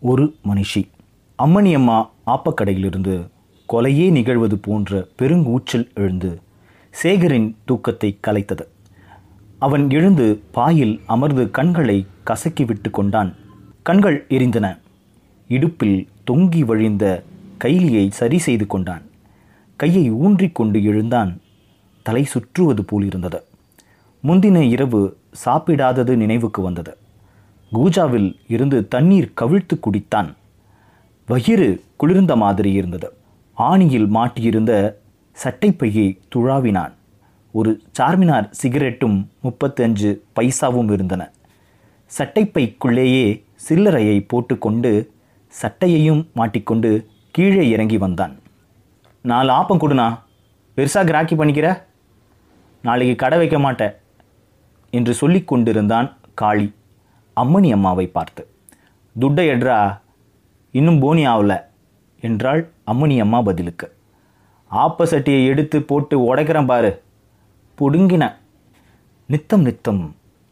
ஒரு மனுஷி. அம்மணியம்மா ஆப்பக்கடையிலிருந்து கொலையே நிகழ்வது போன்ற பெருங்கூச்சல் எழுந்து சேகரின் தூக்கத்தை கலைத்தது. அவன் எழுந்து பாயில் அமர்ந்து கண்களை கசக்கி விட்டு கொண்டான். கண்கள் எரிந்தன. இடுப்பில் தொங்கி வழிந்த கைலியை சரி செய்து கொண்டான். கையை ஊன்றிக்கொண்டு எழுந்தான். தலை சுற்றுவது போலிருந்தது. முந்தின இரவு சாப்பிடாதது நினைவுக்கு வந்தது. கூஜாவில் இருந்து தண்ணீர் கவிழ்த்து குடித்தான். வயிறு குளிர்ந்த மாதிரி இருந்தது. ஆணியில் மாட்டியிருந்த சட்டைப்பையை துழாவினான். ஒரு சார்மினார் சிகரெட்டும் முப்பத்தஞ்சு பைசாவும் இருந்தன. சட்டைப்பைக்குள்ளேயே சில்லறையை போட்டுக்கொண்டு சட்டையையும் மாட்டிக்கொண்டு கீழே இறங்கி வந்தான். நாலு ஆப்பம் கொடுனா பெருசாக கிராக்கி பண்ணிக்கிற? நாளைக்கு கடை வைக்க மாட்டேன் என்று சொல்லிக் கொண்டிருந்தான் காளி. அம்மணி அம்மாவை பார்த்து துட்டை எட்ரா இன்னும் போனி ஆகல என்றாள் அம்மணி அம்மா பதிலுக்கு. ஆப்ப சட்டியை எடுத்து போட்டு உடைக்கிறேன் பாரு. புடுங்கின. நித்தம் நித்தம்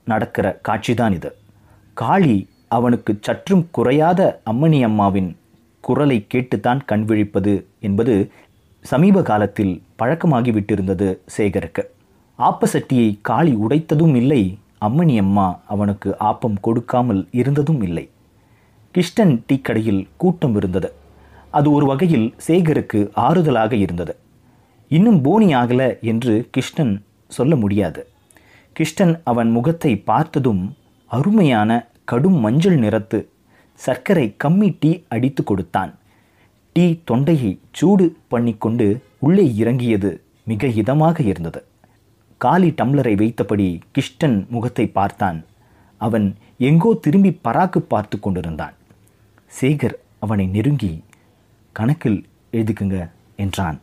நடக்கிற காட்சிதான் இது. காளி அவனுக்கு சற்றும் குறையாத அம்மணி அம்மாவின் குரலை கேட்டுத்தான் கண் விழிப்பது என்பது சமீப காலத்தில் பழக்கமாகிவிட்டிருந்தது சேகருக்கு. ஆப்ப சட்டியை காளி உடைத்ததும் இல்லை அம்மணி அம்மா அவனுக்கு ஆப்பம் கொடுக்காமல் இருந்ததும் இல்லை. கிஷ்டன் டீ கடையில் கூட்டம் இருந்தது. அது ஒரு வகையில் சேகருக்கு ஆறுதலாக இருந்தது. இன்னும் போனி ஆகல என்று கிருஷ்ணன் சொல்ல முடியாது. கிருஷ்ணன் அவன் முகத்தை பார்த்ததும் அருமையான கடும் மஞ்சள் நிறத்து சர்க்கரை கம்மி டீ அடித்து கொடுத்தான். டீ தொண்டையை சூடு பண்ணிக்கொண்டு உள்ளே இறங்கியது மிக இதமாக இருந்தது. காலி டம்ளரை வைத்தபடி கிஷ்டன் முகத்தை பார்த்தான். அவன் எங்கோ திரும்பி பராக்கு பார்த்து கொண்டிருந்தான். சேகர் அவனை நெருங்கி கணக்கில் எழுதிக்குங்க என்றான்.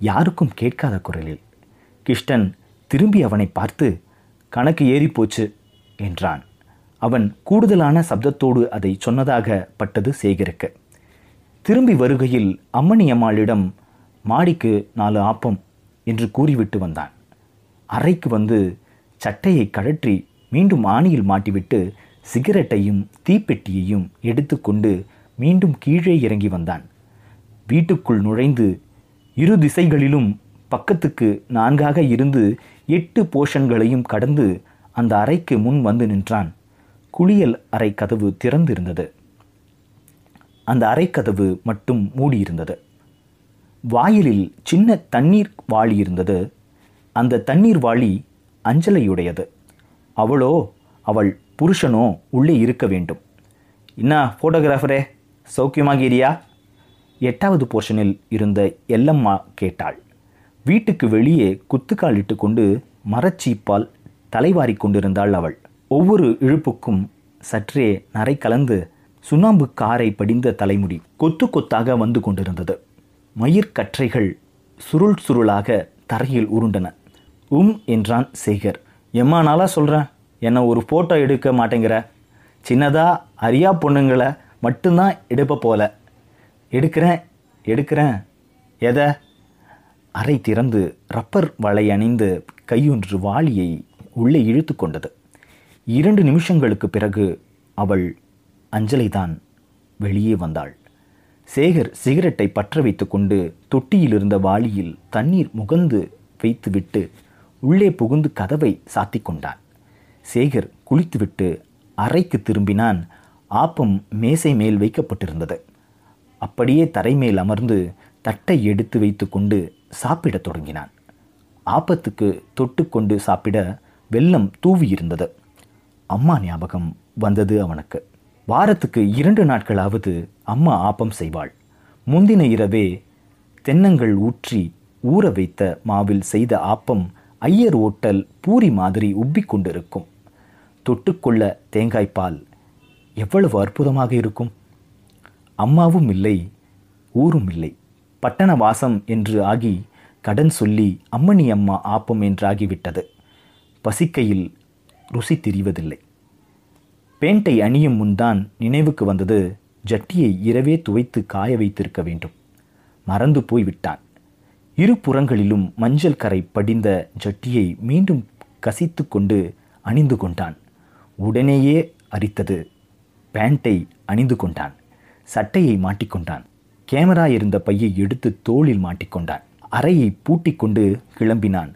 யாருக்கும் கேட்காத குரலில். கிஷ்டன் திரும்பி அவனை பார்த்து கணக்கு ஏறிப்போச்சு என்றான். அவன் கூடுதலான சப்தத்தோடு அதை சொன்னதாக பட்டது சேகருக்கு. திரும்பி வருகையில் அம்மணி அம்மாளிடம் மாடிக்கு நாலு ஆப்பம் என்று கூறிவிட்டு வந்தான். அறைக்கு வந்து சட்டையை கழற்றி மீண்டும் ஆணியில் மாட்டிவிட்டு சிகரெட்டையும் தீப்பெட்டியையும் எடுத்துக்கொண்டு மீண்டும் கீழே இறங்கி வந்தான். வீட்டுக்குள் நுழைந்து இரு திசைகளிலும் பக்கத்துக்கு நான்காக இருந்து எட்டு போஷன்களையும் கடந்து அந்த அறைக்கு முன் வந்து நின்றான். குளியல் அறை கதவு திறந்திருந்தது. அந்த அறைக்கதவு மட்டும் மூடியிருந்தது. வாயிலில் சின்ன தண்ணீர் வாளி இருந்தது அந்த தண்ணீர் வாளி அஞ்சலையுடையது. அவளோ அவள் புருஷனோ உள்ளே இருக்க வேண்டும். என்ன ஃபோட்டோகிராஃபரே சௌக்கியமாகிறியா எட்டாவது போர்ஷனில் இருந்த எல்லம்மா கேட்டாள். வீட்டுக்கு வெளியே குத்துக்கால் இட்டுக்கொண்டு மரச்சீப்பால் தலைவாரி கொண்டிருந்தாள் அவள். ஒவ்வொரு இழுப்புக்கும் சற்றே நரை கலந்து சுண்ணாம்பு காரை படிந்த தலைமுடி கொத்து கொத்தாக வந்து கொண்டிருந்தது. மயிர்கற்றைகள் சுருள் சுருளாக தரையில் உருண்டன. உம் என்றான் சேகர். எம்மா நாளா சொல்கிறேன் என்னை ஒரு ஃபோட்டோ எடுக்க மாட்டேங்கிற. சின்னதாக அரியா பொண்ணுங்களை மட்டும்தான் எடுப்ப போல. எடுக்கிறேன் எடுக்கிறேன். எதை? அறை திறந்து ரப்பர் வலை அணிந்து கையொன்று வாளியை உள்ளே இழுத்து கொண்டது. இரண்டு நிமிஷங்களுக்கு பிறகு அவள் அஞ்சலைதான் வெளியே வந்தாள். சேகர் சிகரெட்டை பற்ற வைத்து கொண்டு தொட்டியில் இருந்த வாளியில் தண்ணீர் முகந்து வைத்துவிட்டு உள்ளே புகுந்து கதவை சாத்தி கொண்டான். சேகர் குளித்துவிட்டு அறைக்கு திரும்பினான். ஆப்பம் மேசை மேல் வைக்கப்பட்டிருந்தது. அப்படியே தரை மேல் அமர்ந்து தட்டை எடுத்து வைத்துக்கொண்டு சாப்பிடத் தொடங்கினான். ஆப்பத்துக்கு தொட்டுக்கொண்டு சாப்பிட வெள்ளம் தூவியிருந்தது. அம்மா ஞாபகம் வந்தது அவனுக்கு. வாரத்துக்கு இரண்டு நாட்களாவது அம்மா ஆப்பம் செய்வாள். முந்தின இரவே தென்னங்கள் ஊற்றி ஊற வைத்த மாவில் செய்த ஆப்பம் ஐயர் ஓட்டல் பூரி மாதிரி உப்பிக் கொண்டிருக்கும். தொட்டுக்கொள்ள தேங்காய்ப்பால் எவ்வளவு அற்புதமாக இருக்கும். அம்மாவும் இல்லை ஊரும் இல்லை. பட்டண வாசம் என்று ஆகி கடன் சொல்லி அம்மணி அம்மா ஆப்பம் என்றாகிவிட்டது. பசிக்கையில் ருசி தெரிவதில்லை. பேண்டை அணியும் முன்தான் நினைவுக்கு வந்தது ஜட்டியை இரவே துவைத்து காய வைத்திருக்க வேண்டும். மறந்து போய் விட்டான் இரு புறங்களிலும் மஞ்சள் கரை படிந்த ஜட்டியை மீண்டும் கசித்து கொண்டு அணிந்து கொண்டான். உடனேயே அரித்தது. பேண்டை அணிந்து கொண்டான். சட்டையை மாட்டிக்கொண்டான் கேமரா இருந்த பையை எடுத்து தோளில் மாட்டிக்கொண்டான் அறையை பூட்டிக்கொண்டு கிளம்பினான்.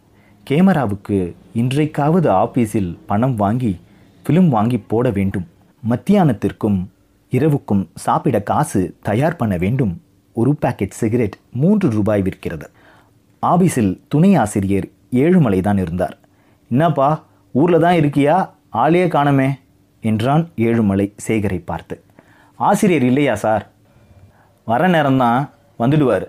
கேமராவுக்கு இன்றைக்காவது ஆபீஸில் பணம் வாங்கி ஃபிலிம் வாங்கி போட வேண்டும். மத்தியானத்திற்கும் இரவுக்கும் சாப்பிட காசு தயார் பண்ண வேண்டும். ஒரு பாக்கெட் சிகரெட் மூன்று ரூபாய் விற்கிறது. ஆபீஸில் துணை ஆசிரியர் ஏழுமலை தான் இருந்தார். என்னப்பா ஊரில் தான் இருக்கியா? ஆளே காணமே என்றான் ஏழுமலை சேகரை பார்த்து. ஆசிரியர் இல்லையா சார்? வர நேரம்தான் வந்துடுவார்.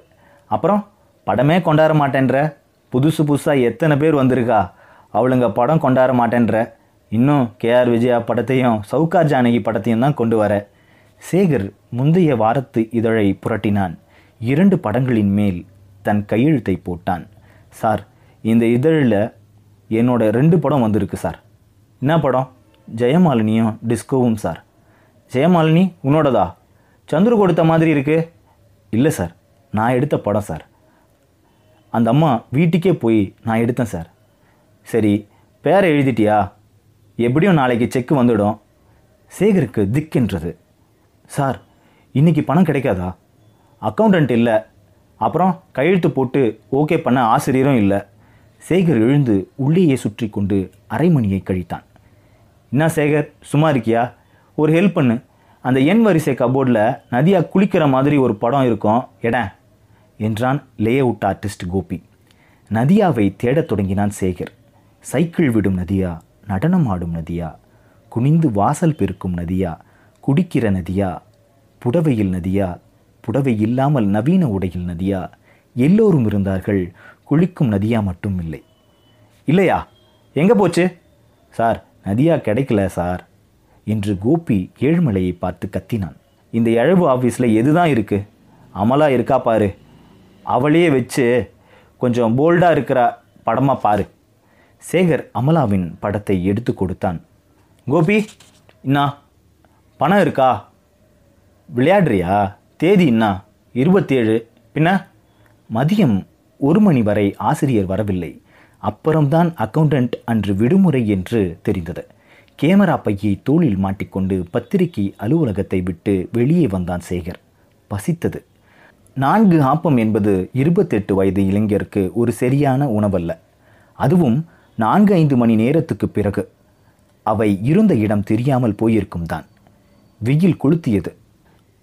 அப்புறம் படமே கொண்டாட மாட்டேன்ற. புதுசு புதுசாக எத்தனை பேர் வந்திருக்கா? அவளுங்க படம் கொண்டாட மாட்டேன்ற. இன்னும் கேஆர் விஜயா படத்தையும் சவுகார் ஜானகி படத்தையும் தான் கொண்டு வர. சேகர் முந்தைய வாரத்து இதழை புரட்டினான். இரண்டு படங்களின் மேல் தன் கையெழுத்தை போட்டான். சார் இந்த இதழில் என்னோட ரெண்டு படம் வந்திருக்கு சார். என்ன படம்? ஜெயமாலினியும் டிஸ்கோவும் சார். ஜெயமாலினி உன்னோடதா? சந்துரு கொடுத்த மாதிரி இருக்கு. இல்லை சார். நான் எடுத்த படம் சார். அந்த அம்மா வீட்டுக்கே போய் நான் எடுத்தேன் சார். சரி பேரை எழுதிட்டியா? எப்படியும் நாளைக்கு செக்கு வந்துடும். சேகருக்கு திக்கென்றது சார் இன்னைக்கு பணம் கிடைக்காதா? அக்கௌண்டன்ட் இல்லை. அப்புறம் கையெழுத்து போட்டு ஓகே பண்ண ஆசிரியரும் இல்லை. சேகர் எழுந்து உள்ளேயே சுற்றி கொண்டு அரை மணியை கழித்தான். என்ன சேகர் சும்மா இருக்கியா? ஒரு ஹெல்ப் பண்ணு. அந்த எண் வரிசை கபோர்டில் நதியா குளிக்கிற மாதிரி ஒரு படம் இருக்கும். எட என்றான் லே அவுட் ஆர்டிஸ்ட் கோபி. நதியாவை தேடத் தொடங்கினான் சேகர். சைக்கிள் விடும் நதியா நடனம் ஆடும் நதியா குனிந்து வாசல் பெருக்கும் நதியா குடிக்கிற நதியா புடவையில் நதியா புடவை இல்லாமல் நவீன உடையில் நதியா? எல்லோரும் இருந்தார்கள் குளிக்கும் நதியா மட்டும் இல்லை. இல்லையா? எங்கே போச்சு? சார் நதியா கிடைக்கல சார் என்று கோபி ஏழுமலையை பார்த்து கத்தினான். இந்த எழவு ஆஃபீஸில் எதுதான் இருக்கு? அமலா இருக்கா பாரு. அவளையே வச்சு கொஞ்சம் போல்டாக இருக்கிற படமாக பாரு. சேகர் அமலாவின் படத்தை எடுத்து கொடுத்தான். கோபி இன்னா பணம் இருக்கா? விளையாடுறியா? தேதி என்ன இருபத்தேழு. பின்ன மதியம் ஒரு மணி வரை ஆசிரியர் வரவில்லை. அப்புறம்தான் அக்கவுண்டன்ட் அன்று விடுமுறை என்று தெரிந்தது. கேமரா பையை தோளில் மாட்டிக்கொண்டு பத்திரிகை அலுவலகத்தை விட்டு வெளியே வந்தான் சேகர். பசித்தது. நான்கு ஆப்பம் என்பது இருபத்தெட்டு வயது இளைஞருக்கு ஒரு சரியான உணவல்ல. அதுவும் நான்கு ஐந்து மணி நேரத்துக்கு பிறகு. அவை இருந்த இடம் தெரியாமல் போயிருக்கும் தான். வெயில் கொளுத்தியது.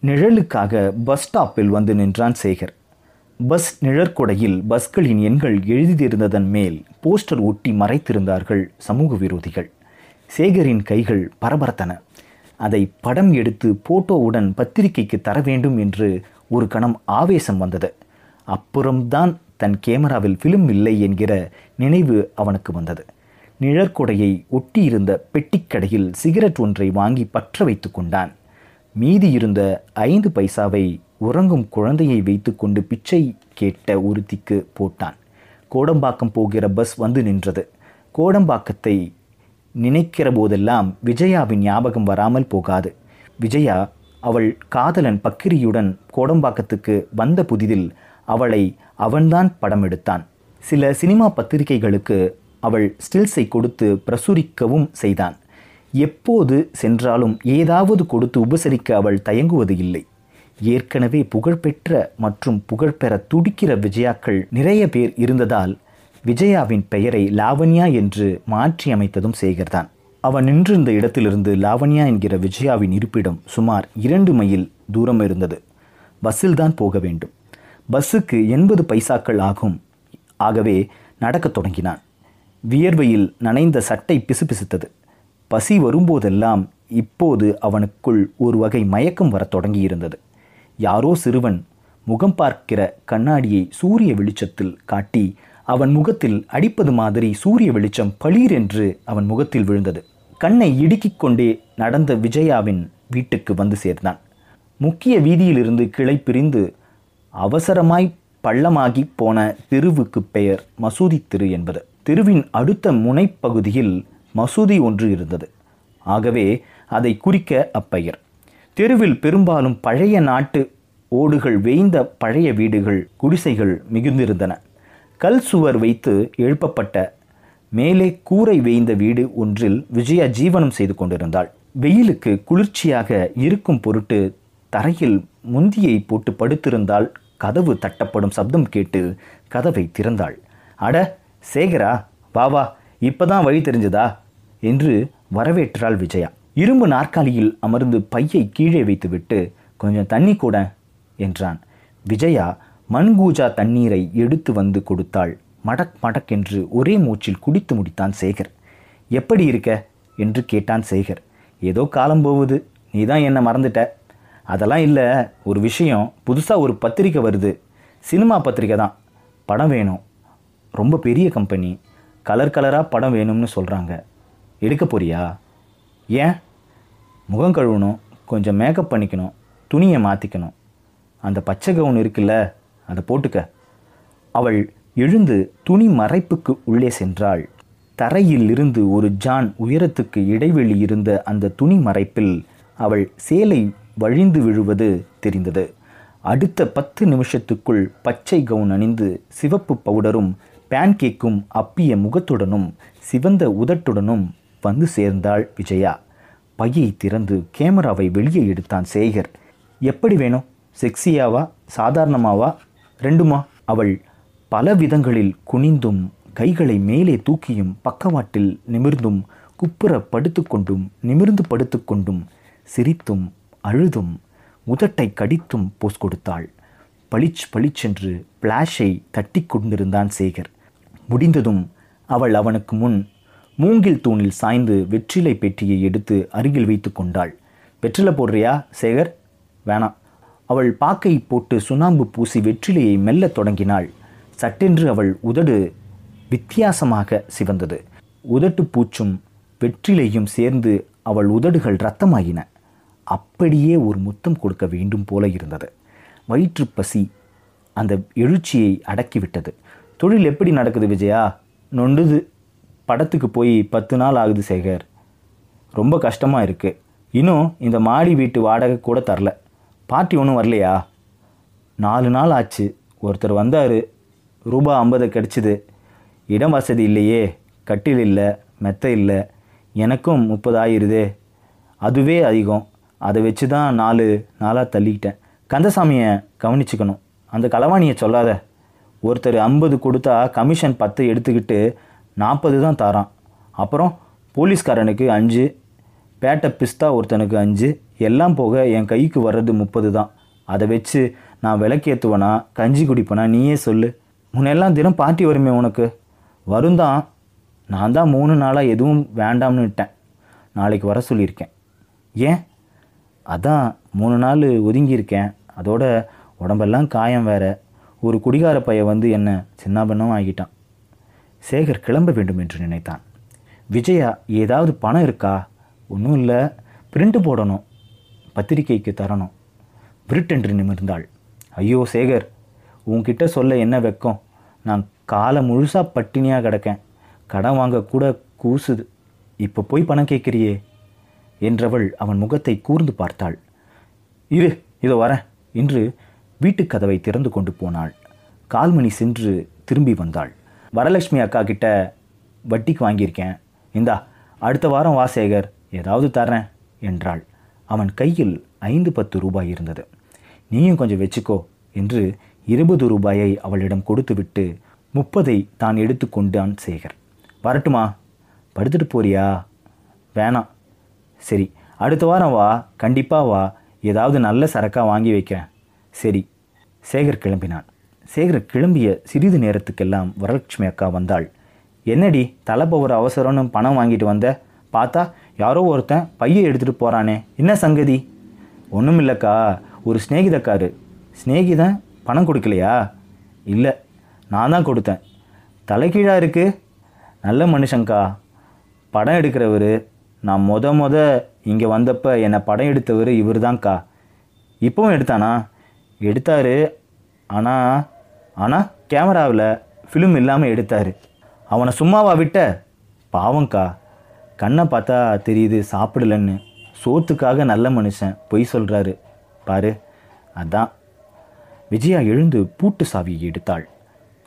நிழலுக்காக பஸ் ஸ்டாப்பில் வந்து நின்றான் சேகர். பஸ் நிழற்கொடையில் பஸ்களின் எண்கள் எழுதியிருந்ததன் மேல் போஸ்டர் ஒட்டி மறைத்திருந்தார்கள் சமூக விரோதிகள். சேகரின் கைகள் பரபரத்தன. அதை படம் எடுத்து போட்டோவுடன் பத்திரிகைக்கு தர வேண்டும் என்று ஒரு கணம் ஆவேசம் வந்தது. அப்புறம்தான் தன் கேமராவில் ஃபிலிம் இல்லை என்கிற நினைவு அவனுக்கு வந்தது. நிழற்கொடையை ஒட்டியிருந்த பெட்டிக்கடையில் சிகரெட் ஒன்றை வாங்கி பற்ற வைத்து கொண்டான். மீதி இருந்த ஐந்து பைசாவை உறங்கும் குழந்தையை வைத்துக்கொண்டு பிச்சை கேட்ட ஒருத்திக்கு போட்டான். கோடம்பாக்கம் போகிற பஸ் வந்து நின்றது. கோடம்பாக்கத்தை நினைக்கிற போதெல்லாம் விஜயாவின் ஞாபகம் வராமல் போகாது. விஜயா அவள் காதலன் பக்கிரியுடன் கோடம்பாக்கத்துக்கு வந்த புதிதில் அவளை அவன்தான் படம் எடுத்தான் சில சினிமா பத்திரிகைகளுக்கு அவள் ஸ்டில்ஸை கொடுத்து பிரசுரிக்கவும் செய்தான். எப்போது சென்றாலும் ஏதாவது கொடுத்து உபசரிக்க அவள் தயங்குவது இல்லை. ஏற்கனவே புகழ்பெற்ற மற்றும் புகழ்பெற துடிக்கிற விஜயாக்கள் நிறைய பேர் இருந்ததால் விஜயாவின் பெயரை லாவண்யா என்று மாற்றி அமைத்ததும் சேகர்தான். அவன் நின்றிருந்த இடத்திலிருந்து லாவண்யா என்கிற விஜயாவின் இருப்பிடம் சுமார் இரண்டு மைல் தூரம் இருந்தது. பஸ்ஸில் தான் போக வேண்டும். பஸ்ஸுக்கு எண்பது பைசாக்கள் ஆகும். ஆகவே நடக்கத் தொடங்கினான். வியர்வையில் நனைந்த சட்டை பிசுபிசுத்தது. பசி வரும்போதெல்லாம் இப்போது அவனுக்குள் ஒரு வகை மயக்கம் வரத் தொடங்கியிருந்தது. யாரோ சிறுவன் முகம் பார்க்கிற கண்ணாடியை சூரிய வெளிச்சத்தில் காட்டி அவன் முகத்தில் அடிப்பது மாதிரி சூரிய வெளிச்சம் பளீர் என்று அவன் முகத்தில் விழுந்தது. கண்ணை இடுக்கிக் கொண்டே நடந்த விஜயாவின் வீட்டுக்கு வந்து சேர்ந்தான். முக்கிய வீதியிலிருந்து கிளை பிரிந்து அவசரமாய் பள்ளமாகி போன தெருவுக்கு பெயர் மசூதி தெரு என்பது. தெருவின் அடுத்த முனைப்பகுதியில் மசூதி ஒன்று இருந்தது. ஆகவே அதை குறிக்க அப்பெயர். தெருவில் பெரும்பாலும் பழைய நாட்டு ஓடுகள் வேய்ந்த பழைய வீடுகள் குடிசைகள் மிகுந்திருந்தன. கல் சுவர் வைத்து எழுப்பப்பட்ட மேலே கூரை வேய்ந்த வீடு ஒன்றில் விஜயா ஜீவனம் செய்து கொண்டிருந்தாள். வெயிலுக்கு குளிர்ச்சியாக இருக்கும் பொருட்டு தரையில் முந்தியை போட்டு படுத்திருந்தால் கதவு தட்டப்படும் சப்தம் கேட்டு கதவை திறந்தாள். அட சேகரா வா வா இப்பதான் வழி தெரிஞ்சதா? என்று வரவேற்றாள் விஜயா. இரும்பு நாற்காலியில் அமர்ந்து பையை கீழே வைத்துவிட்டு கொஞ்சம் தண்ணி கூட என்றான். விஜயா மண்கூஜா தண்ணீரை எடுத்து வந்து கொடுத்தாள். மடக் மடக் என்று ஒரே மூச்சில் குடித்து முடித்தான் சேகர். எப்படி இருக்க? என்று கேட்டான் சேகர். ஏதோ காலம் போகுது. நீ தான் என்னை மறந்துட்ட. அதெல்லாம் இல்லை. ஒரு விஷயம். புதுசாக ஒரு பத்திரிக்கை வருது. சினிமா பத்திரிக்கை தான். படம் வேணும். ரொம்ப பெரிய கம்பெனி. கலர் கலராக படம் வேணும்னு சொல்கிறாங்க எடுக்க போறியா? ஏன்? முகம் கழுவணும் கொஞ்சம் மேக்கப் பண்ணிக்கணும் துணியை மாற்றிக்கணும் அந்த பச்சை கவுன் இருக்குல்ல அதை போட்டுக்க. அவள் எழுந்து துணி மறைப்புக்கு உள்ளே சென்றாள். தரையில் இருந்து ஒரு ஜான் உயரத்துக்கு இடைவெளி இருந்த அந்த துணி மறைப்பில் அவள் சேலை வழிந்து விழுவது தெரிந்தது. அடுத்த பத்து நிமிஷத்துக்குள் பச்சை கவுன் அணிந்து சிவப்பு பவுடரும் பேன்கேக்கும் அப்பிய முகத்துடனும் சிவந்த உதட்டுடனும் வந்து சேர்ந்தாள் விஜயா. பையை திறந்து கேமராவை வெளியே எடுத்தான் சேகர். எப்படி வேணும்? செக்ஸியாவா? சாதாரணமாவா? ரெண்டுமா? அவள் பல விதங்களில் குனிந்தும் கைகளை மேலே தூக்கியும் பக்கவாட்டில் நிமிர்ந்தும் குப்புற படுத்துக்கொண்டும் நிமிர்ந்து படுத்துக்கொண்டும் சிரித்தும் அழுதும் உதட்டை கடித்தும் போஸ் கொடுத்தாள். பளிச் பளிச்சென்று பிளாஷை தட்டி கொண்டிருந்தான் சேகர். முடிந்ததும் அவள் அவனுக்கு முன் மூங்கில் தூணில் சாய்ந்து வெற்றிலை பெட்டியை எடுத்து அருகில் வைத்து கொண்டாள். வெற்றிலை போடுறியா சேகர்? வேணாம். அவள் பாக்கை போட்டு சுண்ணாம்பு பூசி வெற்றிலையை மெல்ல தொடங்கினாள். சட்டென்று அவள் உதடு வித்தியாசமாக சிவந்தது. உதட்டு பூச்சும் வெற்றிலையும் சேர்ந்து அவள் உதடுகள் இரத்தமாயின அப்படியே ஒரு முத்தம் கொடுக்க வேண்டும் போல இருந்தது. வயிற்று பசி அந்த எழுச்சியை அடக்கிவிட்டது. தொழில் எப்படி நடக்குது விஜயா? நொண்டுது. படத்துக்கு போய் பத்து நாள் ஆகுது சேகர். ரொம்ப கஷ்டமாக இருக்குது இன்னும் இந்த மாடி வீட்டு வாடகை கூட தரல. பார்ட்டி ஒன்றும் வரலையா? நாலு நாள் ஆச்சு. ஒருத்தர் வந்தார். ரூபா ஐம்பது கிடச்சிது. இடம் வசதி இல்லையே. கட்டில் இல்லை. மெத்தை இல்லை. எனக்கும் முப்பது ஆயிருதே. அதுவே அதிகம். அதை வச்சு தான் நாலு நாளாக தள்ளிக்கிட்டேன். கந்தசாமியை கவனிச்சுக்கணும். அந்த களவாணியை சொல்லாத. ஒருத்தர் ஐம்பது கொடுத்தா கமிஷன் பத்து எடுத்துக்கிட்டு நாற்பது தான் தாரான். அப்புறம் போலீஸ்காரனுக்கு அஞ்சு பேட்டை பிஸ்தா ஒருத்தனுக்கு அஞ்சு எல்லாம் போக என் கைக்கு வர்றது முப்பது தான். அதை வச்சு நான் விளக்கேற்றுவனா கஞ்சி குடிப்பேனா நீயே சொல்லு. முன்னெல்லாம் தினம் பார்ட்டி வருமே உனக்கு. வருந்தான் நான் தான் மூணு நாளாக எதுவும் வேண்டாம்னு விட்டேன். நாளைக்கு வர சொல்லியிருக்கேன். ஏன்? அதான் மூணு நாள் ஒதுங்கியிருக்கேன். அதோட உடம்பெல்லாம் காயம் வேற. ஒரு குடிகார பையன் வந்து என்ன சின்னாபண்ணம் ஆகிட்டான். சேகர் கிளம்ப வேண்டும் என்று நினைத்தான். விஜயா ஏதாவது பணம் இருக்கா? ஒன்றும் இல்லை. பிரிண்ட் போடணும். பத்திரிக்கைக்கு தரணும். பிரிட்டென்று நிமிர்ந்தாள். ஐயோ சேகர் உன்கிட்ட சொல்ல என்ன வெக்கம்? நான் காலை முழுசாக பட்டினியாக கிடக்கேன். கடன் வாங்க கூட கூசுது. இப்போ போய் பணம் கேட்குறியே? என்றவள் அவன் முகத்தை கூர்ந்து பார்த்தாள். இரு இதோ வரேன் என்று வீட்டுக் கதவை திறந்து கொண்டு போனாள். கால்மணி சென்று திரும்பி வந்தாள். வரலட்சுமி அக்கா கிட்ட வட்டிக்கு வாங்கியிருக்கேன். இந்தா அடுத்த வாரம் வா சேகர் ஏதாவது தர்றேன் என்றாள். அவன் கையில் ஐந்து பத்து ரூபாய் இருந்தது. நீயும் கொஞ்சம் வச்சுக்கோ என்று இருபது ரூபாயை அவளிடம் கொடுத்துவிட்டு முப்பதை தான் எடுத்து கொண்டான் சேகர். வரட்டுமா? படுத்துட்டு போறியா? வேணாம். சரி அடுத்த வாரம் வா. கண்டிப்பாக வா. ஏதாவது நல்ல சரக்காக வாங்கி வைக்கிறேன். சரி. சேகர் கிளம்பினான். சேகர் கிளம்பிய சிறிது நேரத்துக்கெல்லாம் வரலட்சுமி அக்கா வந்தாள். என்னடி தலைப்ப ஒரு அவசரம்னு பணம் வாங்கிட்டு வந்த? பார்த்தா யாரோ ஒருத்தன் பையை எடுத்துகிட்டு போகிறானே என்ன சங்கதி? ஒன்றும் இல்லைக்கா ஒரு ஸ்நேகிதக்காரு ஸ்நேகிதன் பணம் கொடுக்கலையா? இல்லை நான் தான் கொடுத்தேன். தலைகீழாக இருக்குது நல்ல மனுஷங்க்கா படம் எடுக்கிறவர். நான் மொத மொத இங்கே வந்தப்ப என்னை படம் எடுத்தவர் இவர் தான்க்கா இப்போவும் எடுத்தானா? எடுத்தார். ஆனால் ஆனால் கேமராவில் ஃபிலிம் இல்லாமல் எடுத்தார். அவனை சும்மாவா விட்ட? பாவங்க்கா கண்ணை பார்த்தா தெரியுது சாப்பிடலன்னு. சோத்துக்காக நல்ல மனுஷன் பொய் சொல்கிறாரு பாரு அதான். விஜயா எழுந்து பூட்டு சாவியை எடுத்தாள்.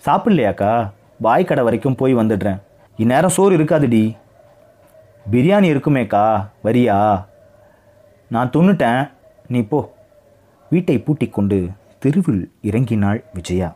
சாப்பிட்லையாக்கா? வாய்க்கடை வரைக்கும் போய் வந்துடுறேன். இந்நேரம் சோறு இருக்காதுடி. பிரியாணி இருக்குமேக்கா வரியா? நான் துண்ணுட்டேன் நீ போ. வீட்டை பூட்டி கொண்டு தெருவில் இறங்கினாள் விஜயா.